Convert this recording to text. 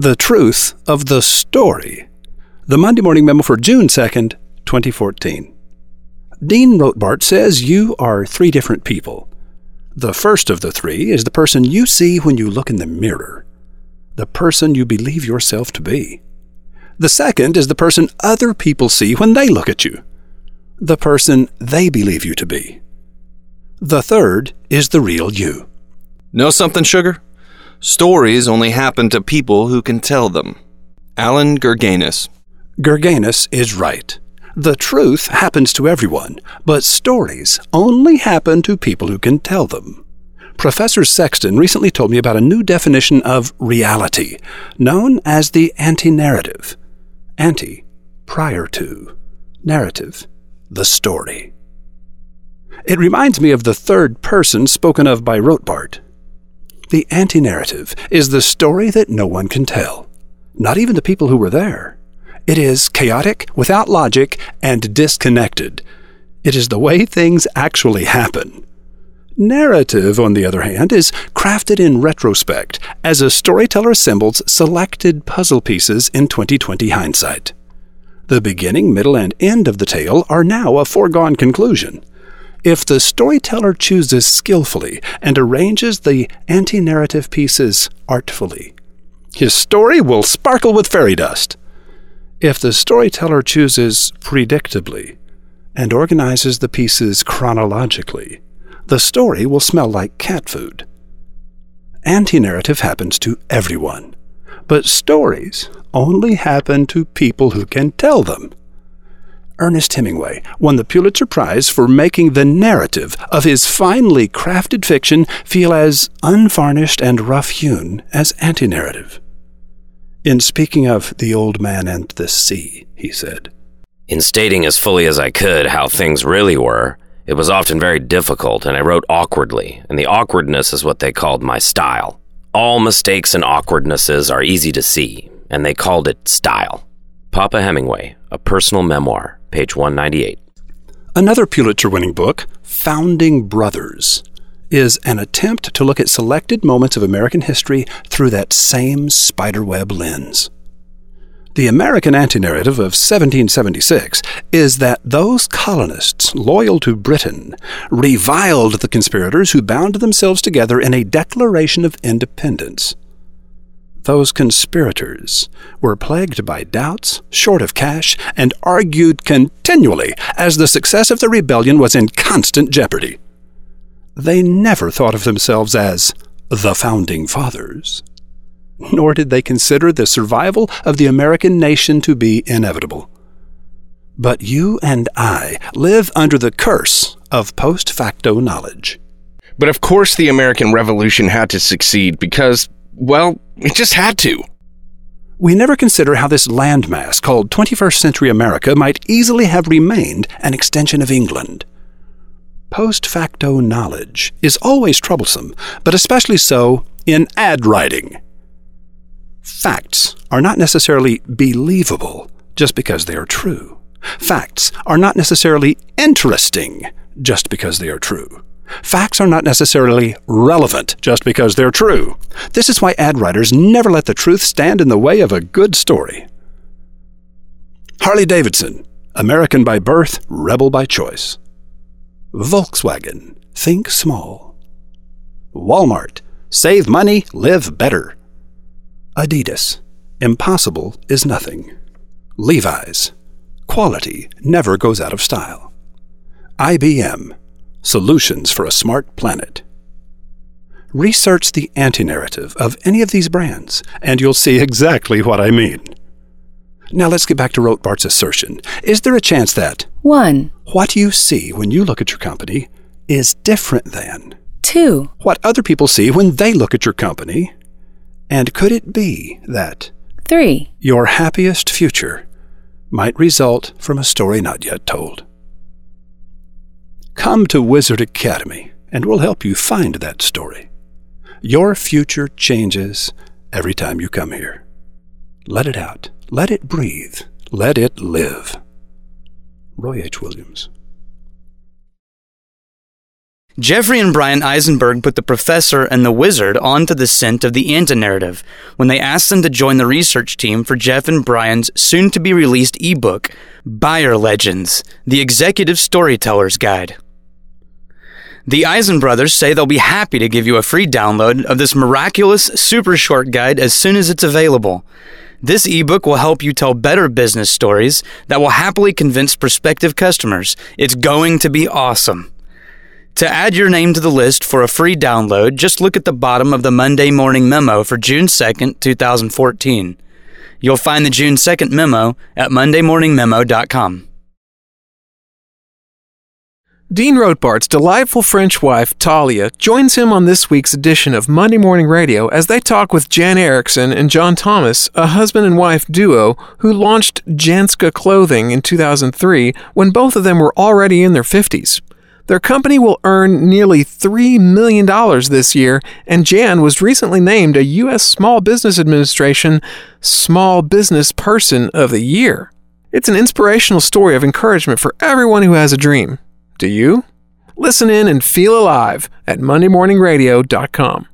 The Truth of the Story. The Monday Morning Memo for June 2nd, 2014. Dean Rotbart says you are three different people. The first of the three is the person you see when you look in the mirror, the person you believe yourself to be. The second is the person other people see when they look at you, the person they believe you to be. The third is the real you. Know something, sugar? Stories only happen to people who can tell them. Allan Gurganus. Gurganus is right. The truth happens to everyone, but stories only happen to people who can tell them. Professor Sexton recently told me about a new definition of reality, known as the ante-narrative. Ante, prior to. Narrative, the story. It reminds me of the third person spoken of by Rotbart. The ante narrative is the story that no one can tell, not even the people who were there. It is chaotic, without logic, and disconnected. It is the way things actually happen. Narrative, on the other hand, is crafted in retrospect as a storyteller assembles selected puzzle pieces in 2020 hindsight. The beginning, middle, and end of the tale are now a foregone conclusion. If the storyteller chooses skillfully and arranges the ante narrative pieces artfully, his story will sparkle with fairy dust. If the storyteller chooses predictably and organizes the pieces chronologically, the story will smell like cat food. Ante narrative happens to everyone, but stories only happen to people who can tell them. Ernest Hemingway won the Pulitzer Prize for making the narrative of his finely crafted fiction feel as unvarnished and rough hewn as ante narrative. In speaking of The Old Man and the Sea, he said, In stating as fully as I could how things really were, it was often very difficult, and I wrote awkwardly, and the awkwardness is what they called my style. All mistakes and awkwardnesses are easy to see, and they called it style. Papa Hemingway, a personal memoir, page 198. Another Pulitzer winning book, Founding Brothers, is an attempt to look at selected moments of American history through that same spiderweb lens. The American ante-narrative of 1776 is that those colonists loyal to Britain reviled the conspirators who bound themselves together in a declaration of independence. Those conspirators were plagued by doubts, short of cash, and argued continually as the success of the rebellion was in constant jeopardy. They never thought of themselves as the Founding Fathers, nor did they consider the survival of the American nation to be inevitable. But you and I live under the curse of post facto knowledge. But of course, the American Revolution had to succeed because, well, it just had to. We never consider how this landmass called 21st century America might easily have remained an extension of England. Post facto knowledge is always troublesome, but especially so in ad writing. Facts are not necessarily believable just because they are true. Facts are not necessarily interesting just because they are true. Facts are not necessarily relevant just because they're true. This is why ad writers never let the truth stand in the way of a good story. Harley Davidson, American by birth, rebel by choice. Volkswagen, think small. Walmart, save money, live better. Adidas, impossible is nothing. Levi's, quality never goes out of style. IBM, Solutions for a Smart Planet. Research the ante narrative of any of these brands, and you'll see exactly what I mean. Now let's get back to Rotbart's assertion. Is there a chance that 1, what you see when you look at your company is different than 2, what other people see when they look at your company? And could it be that 3, your happiest future might result from a story not yet told? Come to Wizard Academy and we'll help you find that story. Your future changes every time you come here. Let it out. Let it breathe. Let it live. Roy H. Williams. Jeffrey and Brian Eisenberg put the professor and the wizard onto the scent of the ante-narrative when they asked them to join the research team for Jeff and Brian's soon to be released ebook, Buyer Legends: The Executive Storyteller's Guide. The Eisen brothers say they'll be happy to give you a free download of this miraculous super short guide as soon as it's available. This ebook will help you tell better business stories that will happily convince prospective customers. It's going to be awesome. To add your name to the list for a free download, just look at the bottom of the Monday morning memo for June 2nd, 2014. You'll find the June 2nd memo at mondaymorningmemo.com. Dean Rotbart's delightful French wife, Talia, joins him on this week's edition of Monday Morning Radio as they talk with Jan Erickson and John Thomas, a husband and wife duo who launched Janska Clothing in 2003 when both of them were already in their 50s. Their company will earn nearly $3 million this year, and Jan was recently named a U.S. Small Business Administration Small Business Person of the Year. It's an inspirational story of encouragement for everyone who has a dream. Do you? Listen in and feel alive at MondayMorningRadio.com.